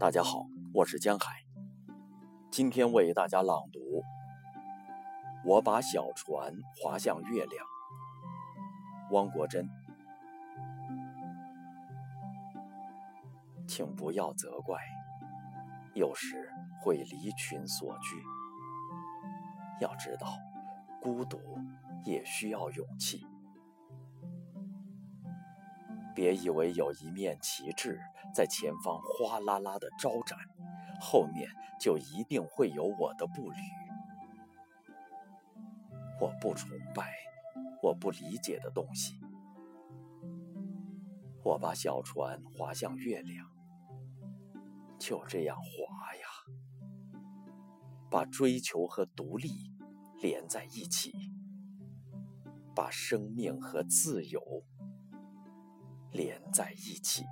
大家好，我是江海，今天为大家朗读《我把小船划向月亮》。汪国真，请不要责怪，有时会离群索居。要知道，孤独也需要勇气。别以为有一面旗帜在前方哗啦啦的招展，后面就一定会有我的步履。我不崇拜，我不理解的东西。我把小船划向月亮，就这样划呀，把追求和独立连在一起，把生命和自由。连在一起。